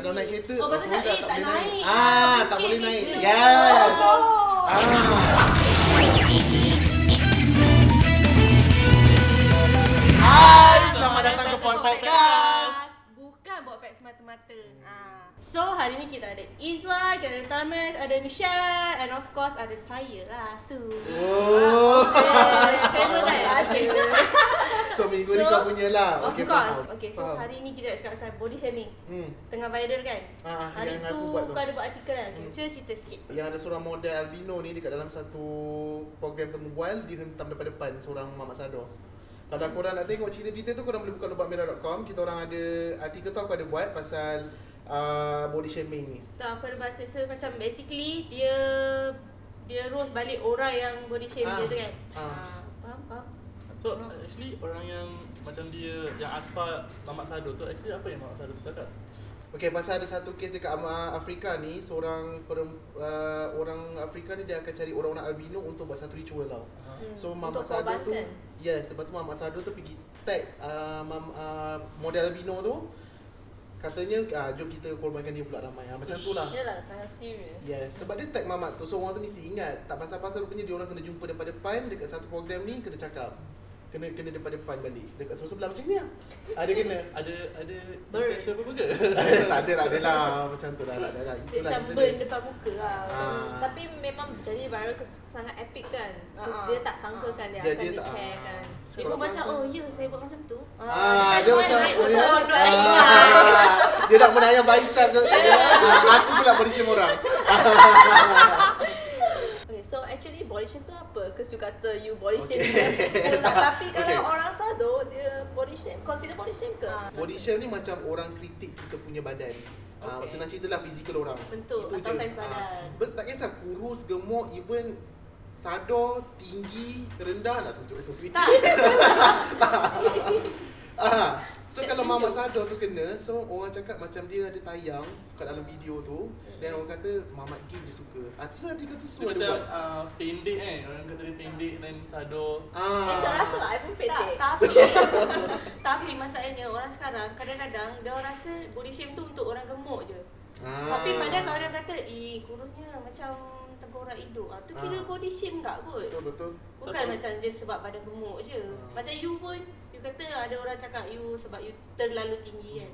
Kalau naik kereta Oh, betul tak? Eh, tak boleh naik. Ah, tak Sikit boleh naik. Yes. Oh. Ah. Hai, selamat datang ke podcast. Semata-mata. Ah. So hari ni kita ada Izwan, kita ada Tamesh, ada Michelle and of course ada saya lah Su. Oh. Yes, famous kan? Okay. So minggu ni So, kau punya lah. Of Okey, course. faham. Okay, so Faham. hari ni kita nak cakap pasal body shaming. Hmm. Tengah viral kan? Ah, Hari yang tu kau ada buat artikel kan? Okay, Hmm. cerita sikit. Yang ada seorang model albino ni dekat dalam satu program temu bual dihentam depan depan seorang Mamat Sador. Kalau korang nak tengok cerita detail tu korang boleh buka lubangmerah.com. Kita orang ada artikel tu aku ada buat pasal uh, body shaming ni. Tak, aku ada baca so macam basically dia dia roast balik orang yang body shame Ah. dia tu kan. Ah. Ah, faham? Faham? So actually orang yang macam dia yang asfal Mamat Sado tu actually apa yang Mamat Sado tu cakap? Okey, pasal ada satu kes dekat Ama- Afrika ni, seorang perem, uh, orang Afrika ni dia akan cari orang-orang albino untuk buat satu ritual tau. Hmm. So Untuk Mamat Sado tu. Yes, lepas tu Mamat Sado tu pergi tag uh, mam, uh, model albino tu Katanya, ah, jom kita korbankan dia pula ramai ah, Macam tu lah Yalah, sangat serius. Yes, sebab dia tag Mamat tu So orang tu mesti ingat Tak pasal-pasal rupanya dia orang kena jumpa depan-depan Dekat satu program ni kena cakap Kena kena depan-depan balik Dekat sebelah-sebelah macam ni lah Ada kena Ada ada Burn. apa ke? Tak ada lah, ada lah Macam tu lah, tak ada lah Itulah macam burn dia. depan muka lah. Ah. Tapi memang jadi viral kes- sangat epic kan. Terus Ah. dia tak sangka kan dia, Dia- akan dia di tak- hair kan. Dia pun macam, oh ya saya buat macam tu. Ah, dia kan macam naik dia, ah, nak menayang barisan tu. Aku pula shame orang. Okay, so actually body shame tu apa? Because you kata you body Okay. shame kan. Tapi kalau Okay. orang sado dia body shame, consider body shame ke? Ah. Body shame ni macam orang kritik kita punya badan. Ah, Okay. senang cerita lah fizikal orang. Bentuk Itu atau je. saiz badan. Bet- tak kisah kurus, gemuk, even sadar, tinggi, rendah nak tunjuk rasa kritik. Tak. Ah, so kalau tunjuk. Mamat Sador tu kena, so orang cakap macam dia ada tayang kat dalam video tu dan orang kata Mamat gay je suka. Ah, tu artikel tu Dia semua ada macam buat. uh, pendek kan Orang kata dia pendek dan Sado Ah. Eh, tak rasa lah, I pun Tak, pendek. tapi tapi masalahnya orang sekarang kadang-kadang dia orang rasa body shame tu untuk orang gemuk je. Ah. Tapi padahal kalau orang kata, "Eh, kurusnya macam tengkorak hidup." Ah, tu kira Ah. body shame tak kot. Betul betul. Bukan Betul. macam je sebab badan gemuk je. Ah. Macam you pun, kata ada orang cakap you sebab you terlalu tinggi kan.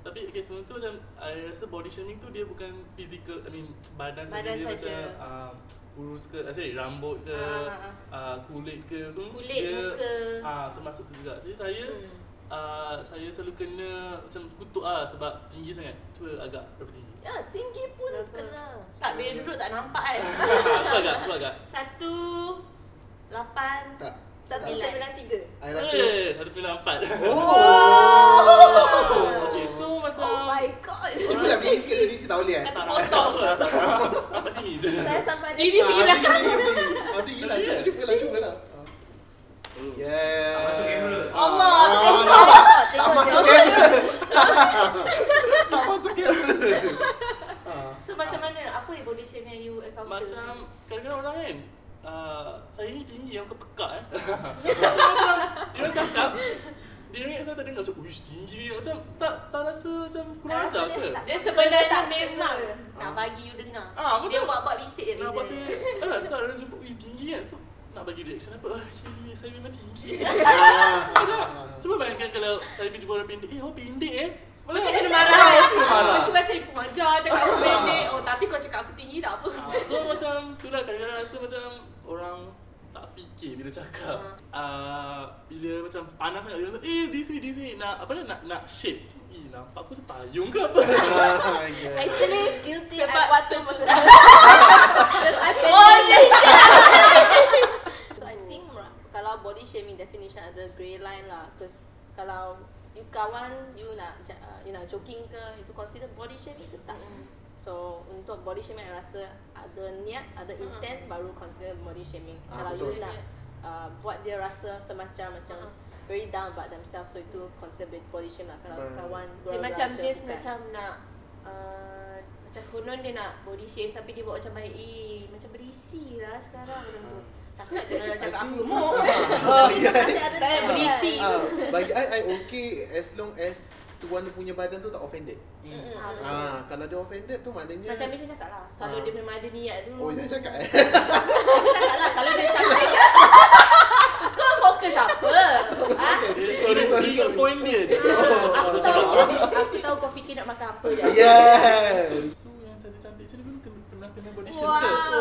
Tapi okay, sebelum tu macam I rasa body shaming tu dia bukan physical I mean badan, Badan saja dia saja. macam uh, kurus ke uh, sorry, rambut ke Ah, ah, ah. uh, kulit ke pun Kulit, dia, muka. Ah termasuk tu juga. Jadi saya Hmm. uh, saya selalu kena macam kutuk ah sebab tinggi sangat. Cuba agak berapa tinggi. Ya, tinggi pun Berapa? kena. Tak, bila duduk tak nampak kan. cuba agak, cuba agak. Satu, lapan, Tak. Satu Sembilan. sembilan tiga. I rasa Eh, 194. Oh. okay, so macam Oh my god. Cuba nak berdiri sikit berdiri sikit tak boleh eh. Satu tak potong. Apa sini. Saya sampai Ini dia. pergi belakang. Abdi berdiri, Abdi gila. Cuba cuba lah cuba lah. Yeah. Tak masuk kamera. Allah, Ah, tu nampak? Tengok Tak dia. masuk kamera. Tak masuk kamera. Ah. So macam mana? Apa yang body shame yang you encounter? Macam kadang-kadang orang kan uh, saya ni tinggi yang kepekak eh. so, macam dia orang cakap dia ingat saya tak dengar macam uish tinggi ni macam tak tak rasa macam kurang Rasa ajar dia ke? tak- Dia sebenarnya tak memang kena. nak bagi you dengar. Ah, Dia buat-buat bisik je. Nak buat dia. saya eh saya orang jumpa ui tinggi kan so nak bagi reaction apa ah, ya, saya memang tinggi. Ah. Cuba bayangkan kalau saya pergi jumpa orang pendek eh awak pendek eh. Mesti Malah kena marah kan? Marah. Mesti macam ibu ajar cakap aku pendek. Oh tapi kau cakap aku tinggi tak apa. Ah, so macam tu lah kadang-kadang rasa macam orang tak fikir bila cakap. Uh, bila macam panas sangat dia kata eh di sini di sini. Nak apa nak nak shade macam eh nampak aku payung ke apa? Yeah. Actually guilty I masa Because I pendek. Oh, ya. So I think kalau body shaming definition ada grey line lah. Because kalau you kawan you nak uh, you nak joking ke itu consider body shaming ke tak So untuk body shaming I rasa ada niat, ada intent baru consider body shaming Ah, Kalau betul. you nak uh, buat dia rasa semacam macam Ah. very down about themselves so itu consider body shame lah kalau Betul. kawan Dia macam just bukan. macam nak uh, macam konon dia nak body shame tapi dia buat macam baik eh macam berisi lah sekarang macam tu. Cakap dia nak cakap aku gemuk. Ah, yeah. Masih ada Tak niat berisi. Ah, bagi I, I okay as long as tuan dia punya badan tu tak offended. Hmm. Mm-mm. Ah. Ah, kalau dia offended tu maknanya Macam Misha cakap lah Kalau Ah. dia memang ada niat tu Oh, jangan cakap eh. Misha cakap lah Kalau dia cakap Kau fokus apa? Ha? Sorry, sorry, Ingat sorry. point dia je. Ah, Aku tahu Aku tahu kau fikir nak makan apa je Yes. So yang cantik-cantik sini dulu kena, pernah kena body Wow. shape ke?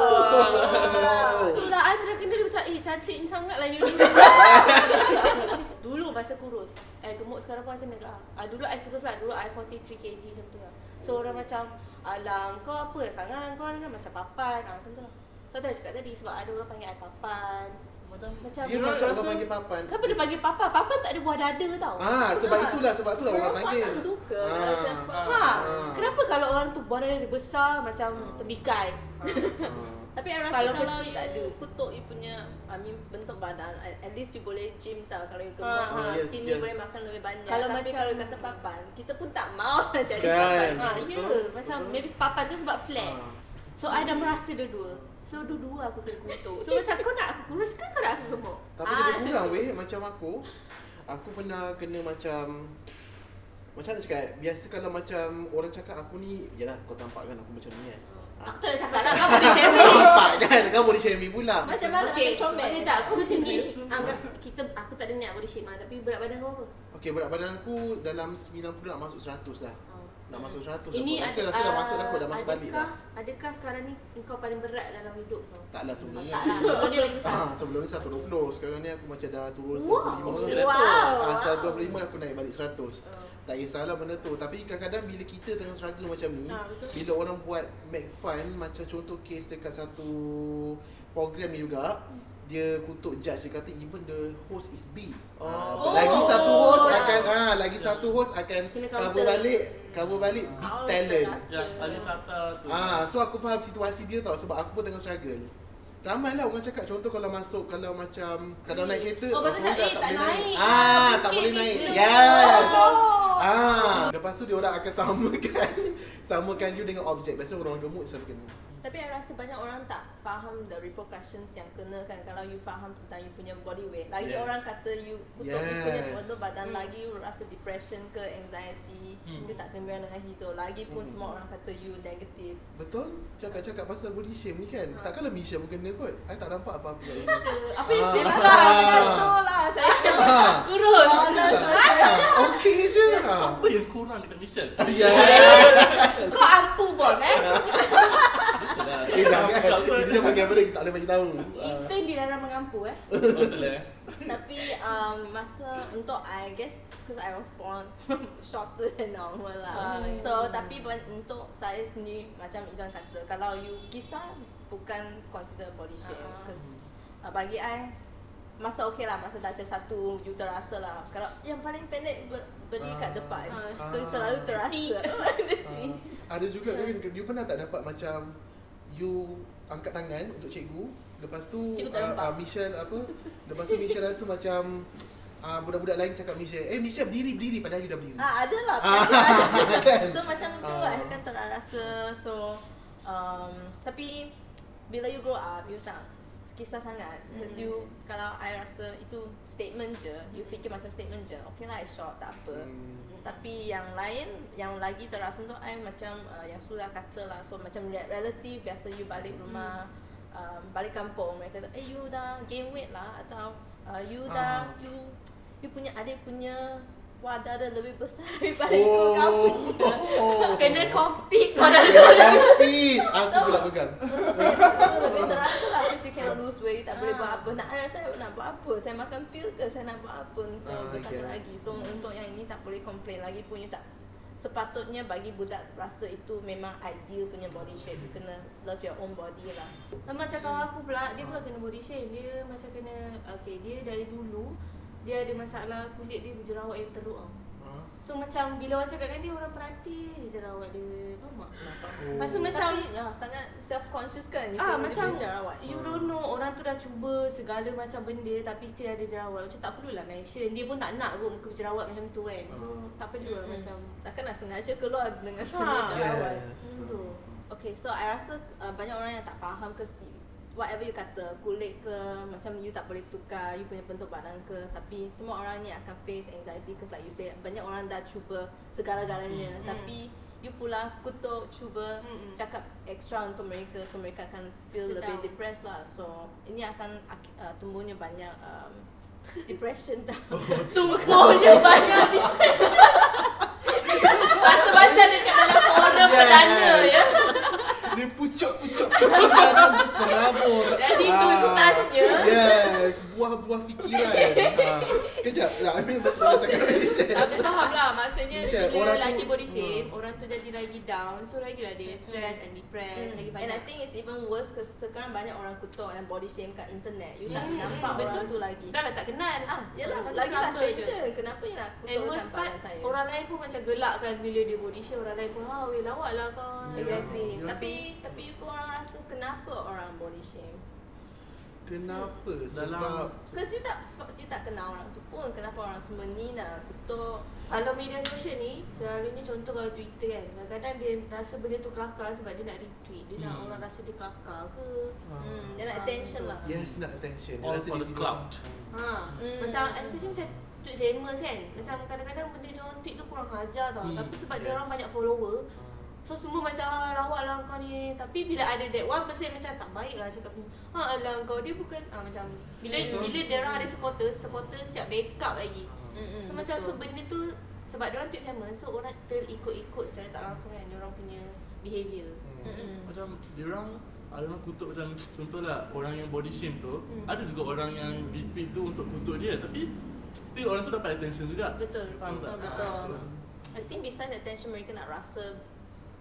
Itulah I pernah kena dia macam Eh cantik ni sangat lah you ni Dulu masa kurus I gemuk sekarang pun I kena ke ah, Dulu I kurus lah Dulu I 43 kg macam tu lah. So orang macam Alang kau apa sangat? Kau kan macam papan. Ah, Macam tu lah. Kau tahu cakap tadi Sebab ada orang panggil I papan Macam Macam Dia macam rasa- orang panggil papan. Kenapa dia panggil papan? Papan tak ada buah dada tau Ah, sebab itulah sebab itulah orang panggil. tak suka Ah. kalau macam Ha, Ah. kenapa kalau orang tu buah dada dia besar macam terbikai? Ah. Tapi I rasa Kalau kalau, kecil you tak ada. kutuk you punya I mean bentuk badan at least you boleh gym tau kalau you gemuk Ah, uh, yes, skinny yes. boleh makan lebih banyak Kalau tapi macam- kalau you kata papan kita pun tak mau jadi Kan. papan Ha, ya, Betul, macam maybe papan tu sebab flat. Ah. So I dah merasa dua-dua. So dua-dua aku kena kutuk. So macam kau nak aku kurus ke kau nak aku gemuk? Tapi Ah, lebih macam kurang weh macam aku Aku pernah kena macam Macam mana cakap Biasa kalau macam orang cakap aku ni Yalah kau tampak kan aku macam ni kan Ah. Aku tak nak cakap lah kau boleh share me. Nampak kan Kau boleh share me pula Macam mana Okay, macam comel jap, aku macam ni. Ah, kita aku tak ada niat body shame ah, tapi berat badan kau apa? Okay berat badan aku Dalam 90 nak masuk 100 lah Ah. Nak masuk 100 Ini aku rasa, ada, rasa dah ah, masuk dah aku dah masuk balik dah Adakah sekarang ni kau paling berat dalam hidup kau? Tak lah sebelum ni Tak lah, sebelum ni lagi besar. Ah, sebelum ni 120 Sekarang ni aku macam dah turun Wow. 125 Okay, lah. wow, Ah, wow. 125 aku naik balik 100 Ah. Tak kisahlah benda tu Tapi kadang-kadang bila kita tengah struggle macam ni betul. Bila orang buat make fun Macam contoh case dekat satu program ni juga dia kutuk judge dia kata even the host is B. Ah, Oh. lagi satu host Oh. akan ah lagi satu host akan Kena cover balik cover balik big Oh, talent. Sata tu. Ah, so aku faham situasi dia tau sebab aku pun tengah struggle. Ramai lah orang cakap contoh kalau masuk kalau macam kalau naik kereta Oh, patut Honda cakap, eh, tak naik. Ah, tak Fikir boleh naik. Yes. Oh. Ah, lepas tu dia orang akan samakan samakan you dengan objek. Biasanya orang gemuk selalu kena. Tapi I rasa banyak orang tak faham the repercussions yang kena kan kalau you faham tentang you punya body weight. Lagi Yes. orang kata you kutuk you punya Yes. bentuk badan Hmm. lagi you rasa depression ke anxiety, Hmm. you tak gembira dengan hidup. Lagi pun Hmm. semua orang kata you negatif. Betul? Cakap-cakap pasal body shame ni kan. Ha. Takkanlah Misha pun kena kot. I tak nampak apa-apa. Apa yang Ah. dia besar? lah dengan so lah saya. Ah. Kurus. No, sorry. Okey je. Apa yang kurang dekat Michelle? Ya. Kau ampu bos eh. Biasalah. Eh jangan. Dia panggil apa dia kita tak boleh bagi tahu. Ah. Intern dilarang mengampu eh. Betul eh. Tapi um, masa untuk I guess because I was born shorter than normal lah. Ah, so ya. tapi pen- untuk saya sendiri macam Izan kata kalau you kisah bukan consider body shape Ah. because uh, bagi I masa okey lah masa darjah satu you terasa lah kalau yang paling pendek ber, berdiri kat Ah. depan Ah. so you selalu terasa. That's me. Ah, ada juga kan you pernah tak dapat macam you angkat tangan untuk cikgu lepas tu Cikgu terlempar. ah, Michelle apa lepas tu Michelle rasa macam ah, budak-budak lain cakap Michelle eh Michelle berdiri berdiri padahal you dah berdiri Ah, ada lah. Ah, ada. kan? So macam tu Ah. lah akan terasa. So um, tapi bila you grow up, you tak kisah sangat. Because Mm. you kalau I rasa itu statement je, you fikir macam statement je. Okay lah, I short tak apa. Hmm. Tapi yang lain, yang lagi terasa tu I macam uh, yang sudah kata lah. So macam re- relative biasa you balik rumah, um, balik kampung mereka kata, eh you dah gain weight lah atau uh, you dah Ah. you you punya adik punya wadah dah lebih besar daripada oh. kau Oh. Kena compete kau dah. Tapi aku So- pula pegang. Untuk saya itu lebih terasa lah Because you cannot lose weight You tak boleh Ah. buat apa Nak saya nak buat apa Saya makan pil ke Saya nak buat apa Untuk Ah, bersatu yes. lagi So untuk yang ini tak boleh complain Lagi pun you tak Sepatutnya bagi budak rasa itu memang ideal punya body shape You kena love your own body lah Macam kawan aku pula, dia bukan kena body shame. Dia macam kena, okay, dia dari dulu, dia ada masalah kulit dia berjerawat yang teruk tau. So macam bila orang cakap dengan dia, orang perhati je jerawat dia. Faham tak? Oh. Lepas tu macam, Tapi ya, sangat self conscious kan You ah macam jerawat you don't know orang tu dah cuba segala macam benda tapi still ada jerawat. Macam tak perlulah mention. Dia pun tak nak kot muka berjerawat macam tu kan. So tak perlu lah Mm-mm. macam Takkan nak sengaja keluar dengan punya jerawat Yes. macam tu. Okay, so I rasa uh, banyak orang yang tak faham ke whatever you kata kulit ke macam you tak boleh tukar you punya bentuk badan ke tapi semua orang ni akan face anxiety cause like you say banyak orang dah cuba segala-galanya Hmm. tapi you pula kutuk cuba Hmm. cakap extra untuk mereka so mereka akan feel Feel lebih down. depressed lah so ini akan ak- uh, tumbuhnya banyak um, depression Tumbuhnya banyak depression. Rasa macam dekat dalam forum Yes. perdana ya. Dia pucuk-pucuk dalam terabur. Jadi Ah. tuntasnya. Yes, buah-buah fikiran. ha. Kejap, tak ambil betul nak cakap Malaysia. Tapi faham lah maksudnya bila orang tu- lagi body shame, Hmm. orang tu jadi lagi down, so lagi lah dia stress and depressed, lagi Hmm. And I banyak. think it's even worse cause sekarang banyak orang kutuk dan body shame kat internet. You tak Hmm, nampak betul. orang tu lagi. Dah lah tak kenal. Ah, yalah, lagi tak sama je. stranger. Kenapa you nak And kutuk worst part, badan saya? orang lain pun macam gelak kan bila dia body shame, orang lain pun, ah weh lawak lah kau. Exactly. Ya. Tapi tapi you kau orang rasa kenapa orang body shame? Kenapa? Sebab Because you tak you tak kenal orang tu pun. Kenapa orang semua ni nak kutuk? Kalau media sosial ni, selalunya contoh kalau Twitter kan, kadang-kadang dia rasa benda tu kelakar sebab dia nak retweet. Dia nak Hmm. orang rasa dia kelakar ke. Hmm, dia nak Ah, attention lah. Yes, nak attention. Dia All rasa for dia the clout. Ha, Hmm. macam especially macam tweet famous kan. Macam kadang-kadang benda dia orang tweet tu kurang hajar tau. Hmm, Tapi sebab dia yes. orang banyak follower, Ah. So semua macam ah, lawak lah kau ni Tapi bila ada that one person macam tak baik lah cakap ni Ha alah kau dia bukan ah, macam Bila Betul. bila dia orang ada supporter Supporter siap backup lagi Mm-mm, So macam so betul. benda tu Sebab dia orang tweet famous So orang terikut-ikut secara tak langsung kan Dia orang punya behaviour Hmm. Mm-mm. Macam dia orang ada orang kutuk macam contohlah orang yang body shame tu Hmm. ada juga orang yang retweet tu untuk kutuk dia tapi still orang tu dapat attention juga. Betul Faham tak? Betul, betul. Ah, I think besides attention mereka nak rasa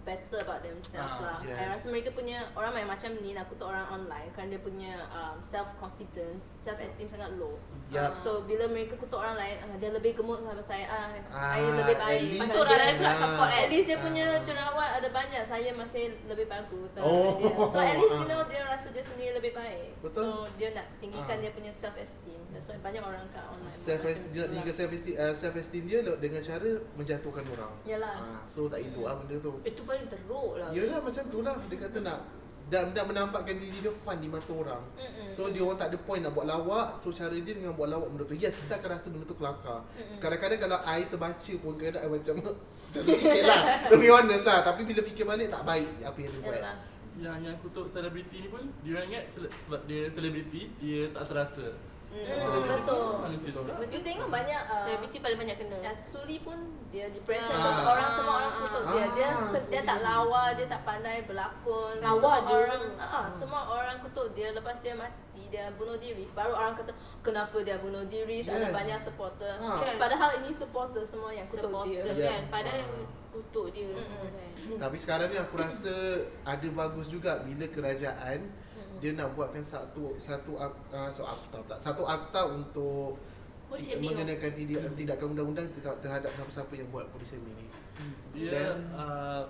better about themselves Ah, lah. yes. I rasa mereka punya orang macam ni nak kutuk orang online kerana dia punya um, self confidence, self esteem sangat low. Yup. So bila mereka kutuk orang lain, ah, dia lebih gemuk sama saya. Ah, Ah, saya lebih at baik. dia- orang lain pula Ah. support. At least dia Ah. punya jerawat ada banyak. Saya masih lebih bagus. Oh. dia. So at least you know dia rasa dia sendiri lebih baik. Betul. So dia nak tinggikan Ah. dia punya self esteem. That's why banyak orang kat online. self esteem dia nak lah. tinggal self esteem uh, self esteem dia dengan cara menjatuhkan orang. Yalah. Ah, so tak elok lah benda tu. Itu paling teruk lah Yalah macam tu lah dia kata nak dan nak menampakkan diri dia fun di mata orang. Mm-mm. So dia orang tak ada point nak buat lawak So cara dia dengan buat lawak benda tu Yes kita akan rasa benda tu kelakar Mm-mm. Kadang-kadang kalau I terbaca pun Kadang I macam Macam sikit lah To be honest lah Tapi bila fikir balik tak baik Apa yang dia buat Yalah. Yang yang kutuk selebriti ni pun dia orang ingat sele- sebab dia selebriti dia tak terasa. Hmm. Mm, betul. Manusia juga. You tengok banyak uh, Selebriti paling banyak kena Ya, Suli pun dia depression Ah. Terus orang semua orang kutuk dia Dia Ah, dia tak lawa, dia tak pandai berlakon Lawa semua je. orang ah, Semua orang kutuk dia Lepas dia mati, dia bunuh diri Baru orang kata, kenapa dia bunuh diri Ada Yes. banyak supporter Ah. Kan? Padahal ini supporter semua yang kutuk Supporter dia Ya. kan Padahal yang Ah. kutuk dia kan Tapi sekarang ni aku rasa Ada bagus juga Bila kerajaan. Dia nak buatkan satu Satu uh, Satu akta pula. Satu akta untuk shaming Mengenakan tidak, tindakan undang-undang ter- Terhadap siapa-siapa yang buat body shaming ni Dia Dan- uh,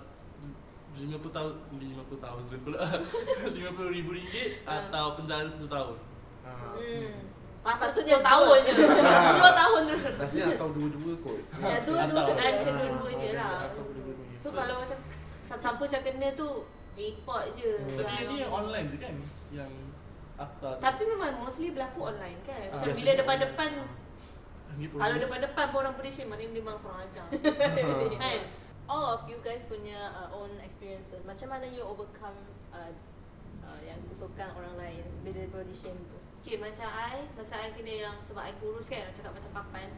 50 tahun 50 tahun pula. 50 ribu ringgit Ah. atau penjara 1 tahun. Ah, Hmm. Maksudnya Maksudnya tahun. je. Ah. Dua tahun tu. Rasanya atau dua-dua kot. Ya, dua-dua kena. Ah, dua-dua je lah. So kalau macam Siapa macam kena tu Report je. Hmm. Tapi yang ni yang online je kan yang akta tu. Tapi memang mostly berlaku online kan. Ah. Macam bila depan-depan Kalau depan-depan pun orang shame Maknanya memang kurang ajar. Ah. Kan All of you guys punya uh, own experiences. Macam mana you overcome uh, uh, Yang kutukan orang lain Bila body shame tu? Okay macam I Masa I kena yang Sebab I kurus kan Orang cakap macam papan.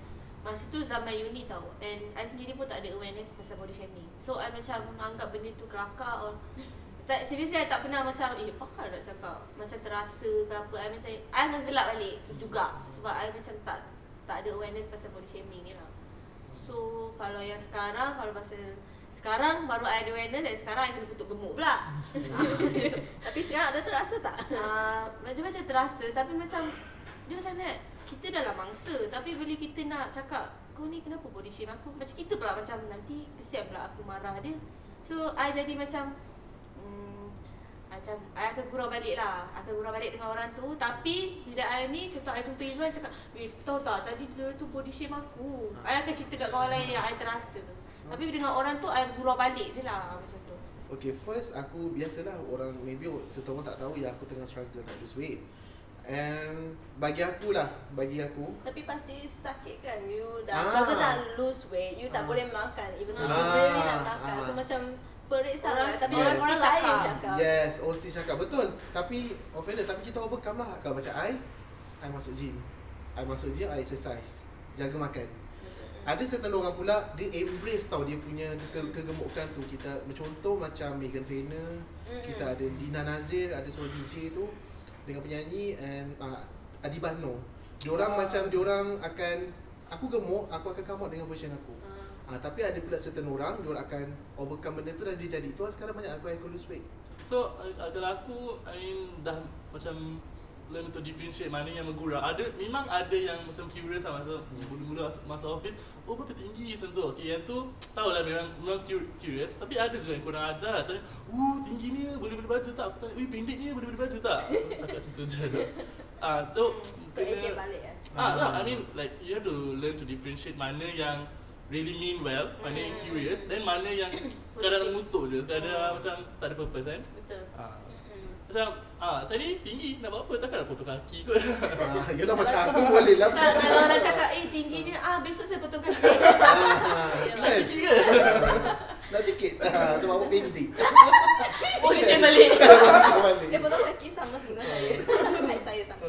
Masa tu zaman uni tau And I sendiri pun tak ada awareness Pasal body shaming. So I macam Anggap benda tu kelakar or tak, seriously I tak pernah macam Eh apa nak cakap? Macam terasa ke apa? I macam I akan gelak balik so, Juga Sebab I macam tak Tak ada awareness pasal body shaming ni lah. So kalau yang sekarang Kalau pasal Sekarang baru I ada awareness Dan sekarang I kena kutuk gemuk pula. Tapi sekarang ada terasa tak? uh, macam-macam terasa. Tapi macam dia macam nak kita dalam mangsa. Tapi bila kita nak cakap kau ni kenapa body shame aku? Macam kita pula macam nanti kesian pula aku marah dia. So I jadi macam macam I akan gurau balik lah I akan gurau balik dengan orang tu Tapi Bila I ni Contoh I jumpa Izzuan Cakap Eh tahu tak Tadi dia tu body shame aku I akan cerita kat kawan lain Yang I terasa Tapi dengan orang tu I gurau balik je lah Macam tu Okay, first aku biasalah orang maybe satu orang tak tahu ya aku tengah struggle nak lose weight. And bagi aku lah, bagi aku Tapi pasti sakit kan You Ah. dah struggle nak lose weight You Ah. tak boleh makan Even though you Ah. really nak makan Ah. So macam Perit Orang- Tapi orang orang, orang lain cakap. cakap Yes, OC cakap betul. Tapi offended tapi kita overcome lah. Kalau macam I, I masuk gym. I masuk gym, I exercise. Jaga makan. Ada certain orang pula dia embrace tau dia punya ke kegemukan tu. Kita contoh macam Megan Trainor, Mm-mm. kita ada Dina Nazir, ada seorang DJ tu dengan penyanyi and uh, Adibah Noh. Diorang Oh. macam diorang akan aku gemuk, aku akan come out dengan version aku. Ah. Ah, tapi ada pula certain orang dia akan overcome benda tu dan dia jadi tu sekarang banyak aku yang lose weight. So uh, kalau aku I mean dah macam learn to differentiate mana yang menggurau. Ada memang ada yang macam curious lah masa mula-mula masuk masa office. Oh berapa tinggi sentuh. Okay yang tu tahulah memang memang cu- curious tapi ada juga yang kurang ajar. Tanya, "Uh tinggi ni boleh beli baju tak?" Aku tanya, "Ui pendek ni boleh beli baju tak?" Cakap macam tu je. Ah tu So ejek balik eh Ah, lah, I mean like you have to learn to differentiate mana yang really mean well, mana yang curious, then mana yang sekadar mengutuk je, sekadar macam tak ada purpose kan. Betul Ah. Mm-mm. Macam ah saya ni tinggi nak buat apa takkan nak potong kaki kot. Ah, yelah macam aku boleh lah. Tak, kalau orang cakap, eh tinggi dia, ah besok saya potong kaki. Ah, nak kan? sikit ke? Nak sikit. Ah, sebab aku pendek. Boleh share balik. Dia potong kaki sama dengan saya saya sama.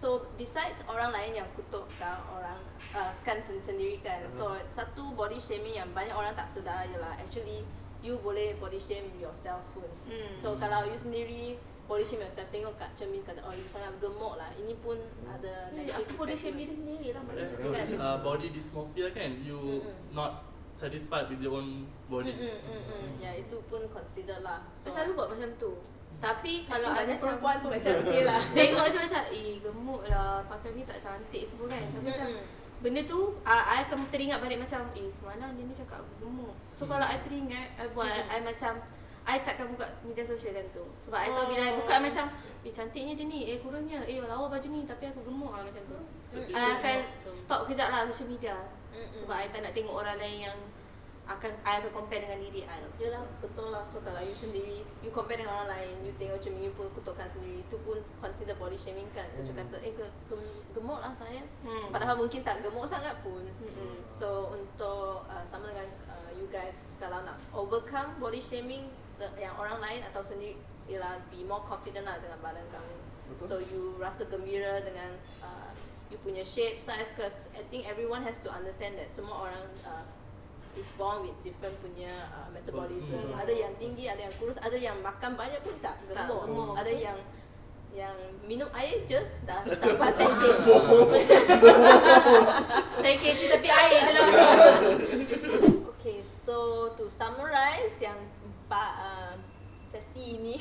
So besides orang lain yang kutukkan orang uh, kan sen- sendiri kan. So satu body shaming yang banyak orang tak sedar ialah actually you boleh body shame yourself pun. Hmm. So kalau you sendiri body shame yourself tengok kat cermin kata oh you sangat gemuk lah. Ini pun ada Eh, negative Aku boleh effect shame diri sendiri lah. Maknanya. This uh, body dysmorphia kan, you Mm-mm. not satisfied with your own body. Mm, mm, mm, mm. Ya itu pun consider lah. Saya selalu buat macam tu. Tapi kalau ada perempuan pun macam ni lah. Tengok macam macam, eh gemuk lah, pakai ni tak cantik semua kan. Tapi macam. Benda tu, uh, I akan teringat balik macam, eh semalam dia ni cakap aku gemuk. So kalau I teringat, I buat, Mm-mm. I macam, I takkan buka media sosial time tu. Sebab I tahu bila I Oh. buka macam, eh cantiknya dia ni, eh kurangnya, eh lawa baju ni tapi aku gemuk lah macam tu. Tapi I akan macam- stop kejap lah social media. Mm-mm. Sebab I tak nak tengok orang lain yang akan I akan compare dengan diri I. Yelah betul lah So kalau you sendiri You compare dengan orang lain You tengok macam you pun kutukkan sendiri Itu pun consider body shaming kan Terus Hmm. kata Eh ge- gem- gemuk lah saya Hmm. Padahal mungkin tak gemuk sangat pun Mm-mm. So untuk uh, sama dengan uh, you guys Kalau nak overcome body shaming the, Yang orang lain atau sendiri Ialah be more confident lah dengan badan kamu Betul. So you rasa gembira dengan uh, You punya shape, size Cause I think everyone has to understand that Semua orang uh, is born with different punya uh, metabolism. Betul. Ada yang tinggi, ada yang kurus, ada yang makan banyak pun tak Tak gemuk. gemuk. Ada yang yang minum air je dah dapat 10 kg. 10 kg tapi air je lah. okay, so to summarize yang empat uh, sesi ini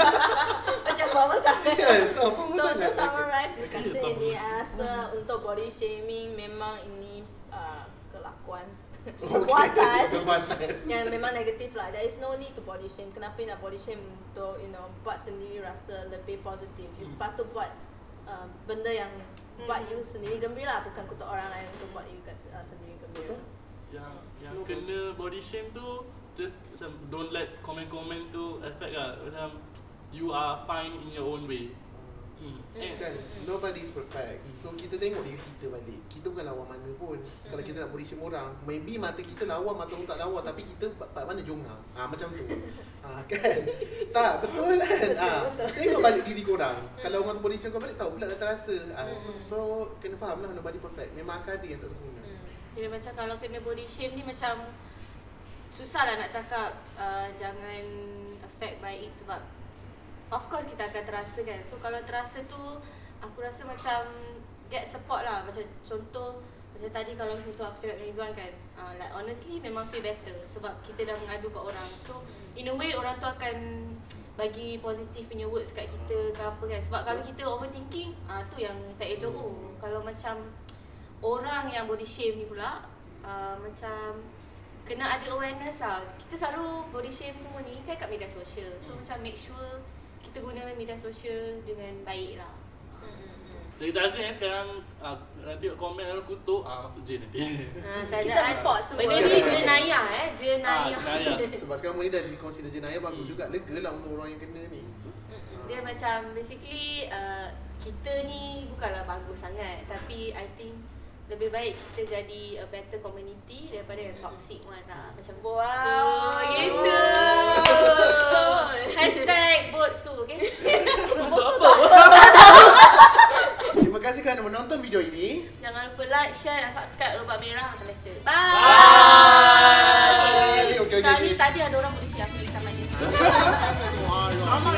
macam bawah sangat. Apa pun So untuk summarize discussion ini, rasa untuk body shaming memang ini uh, kelakuan perbuatan Perbuatan. yang memang negatif lah. There is no need to body shame. Kenapa nak body shame untuk you know buat sendiri rasa lebih positif. You Hmm. patut buat uh, benda yang Hmm. buat you sendiri gembira bukan kutuk orang lain untuk buat you uh, sendiri gembira. Yang yang No, kena body shame tu just macam don't let komen-komen tu affect lah. Macam you are fine in your own way. Hmm. Eh, Kan? Nobody is perfect. So kita tengok diri kita balik. Kita bukan lawa mana pun. Kalau kita nak body shame orang Maybe mata kita lawa Mata orang tak lawa Tapi kita part mana jongang ah, Macam tu. Ah, Kan? Tak betul kan? Ah, betul. Tengok balik diri korang. Kalau orang tu body shame kau balik Tahu pula dah terasa Mm. So kena faham lah Nobody perfect. Memang akan ada yang tak sempurna. Hmm. Bila macam kalau kena body shame ni macam susah lah nak cakap uh, jangan affect by it sebab of course kita akan terasa kan. So kalau terasa tu aku rasa macam get support lah. Macam contoh macam tadi kalau untuk aku cakap dengan Izzuan kan uh, like honestly memang feel better sebab kita dah mengadu kat orang. So in a way orang tu akan bagi positif punya words kat kita ke apa kan. Sebab kalau kita overthinking ah uh, tu yang tak elok tu. Kalau macam orang yang body shame ni pula uh, macam kena ada awareness lah. Kita selalu body shame semua ni kan kat media sosial. So macam make sure kita guna media sosial dengan baik lah. Hmm, hmm, hmm. Jaga-jaga eh sekarang uh, Nanti komen orang kutuk ah Masuk jail nanti Ha, Kita report semua. Benda ni jenayah eh, Ah, jenayah. jenayah. Sebab sekarang ni dah consider jenayah bagus Hmm. juga. Lega lah untuk orang yang kena ni. Dia macam basically uh, kita ni bukanlah bagus sangat tapi I think lebih baik kita jadi a better community daripada yang toxic one lah. Macam Wow. gitu. Hashtag vote Su, okay? Bosu apa? Terima kasih kerana menonton video ini. Jangan lupa like, share dan subscribe Lubang Merah macam biasa. Bye! Bye. Okay, okay, Sekarang okay. ni tadi ada orang boleh share aku sama dia. Sama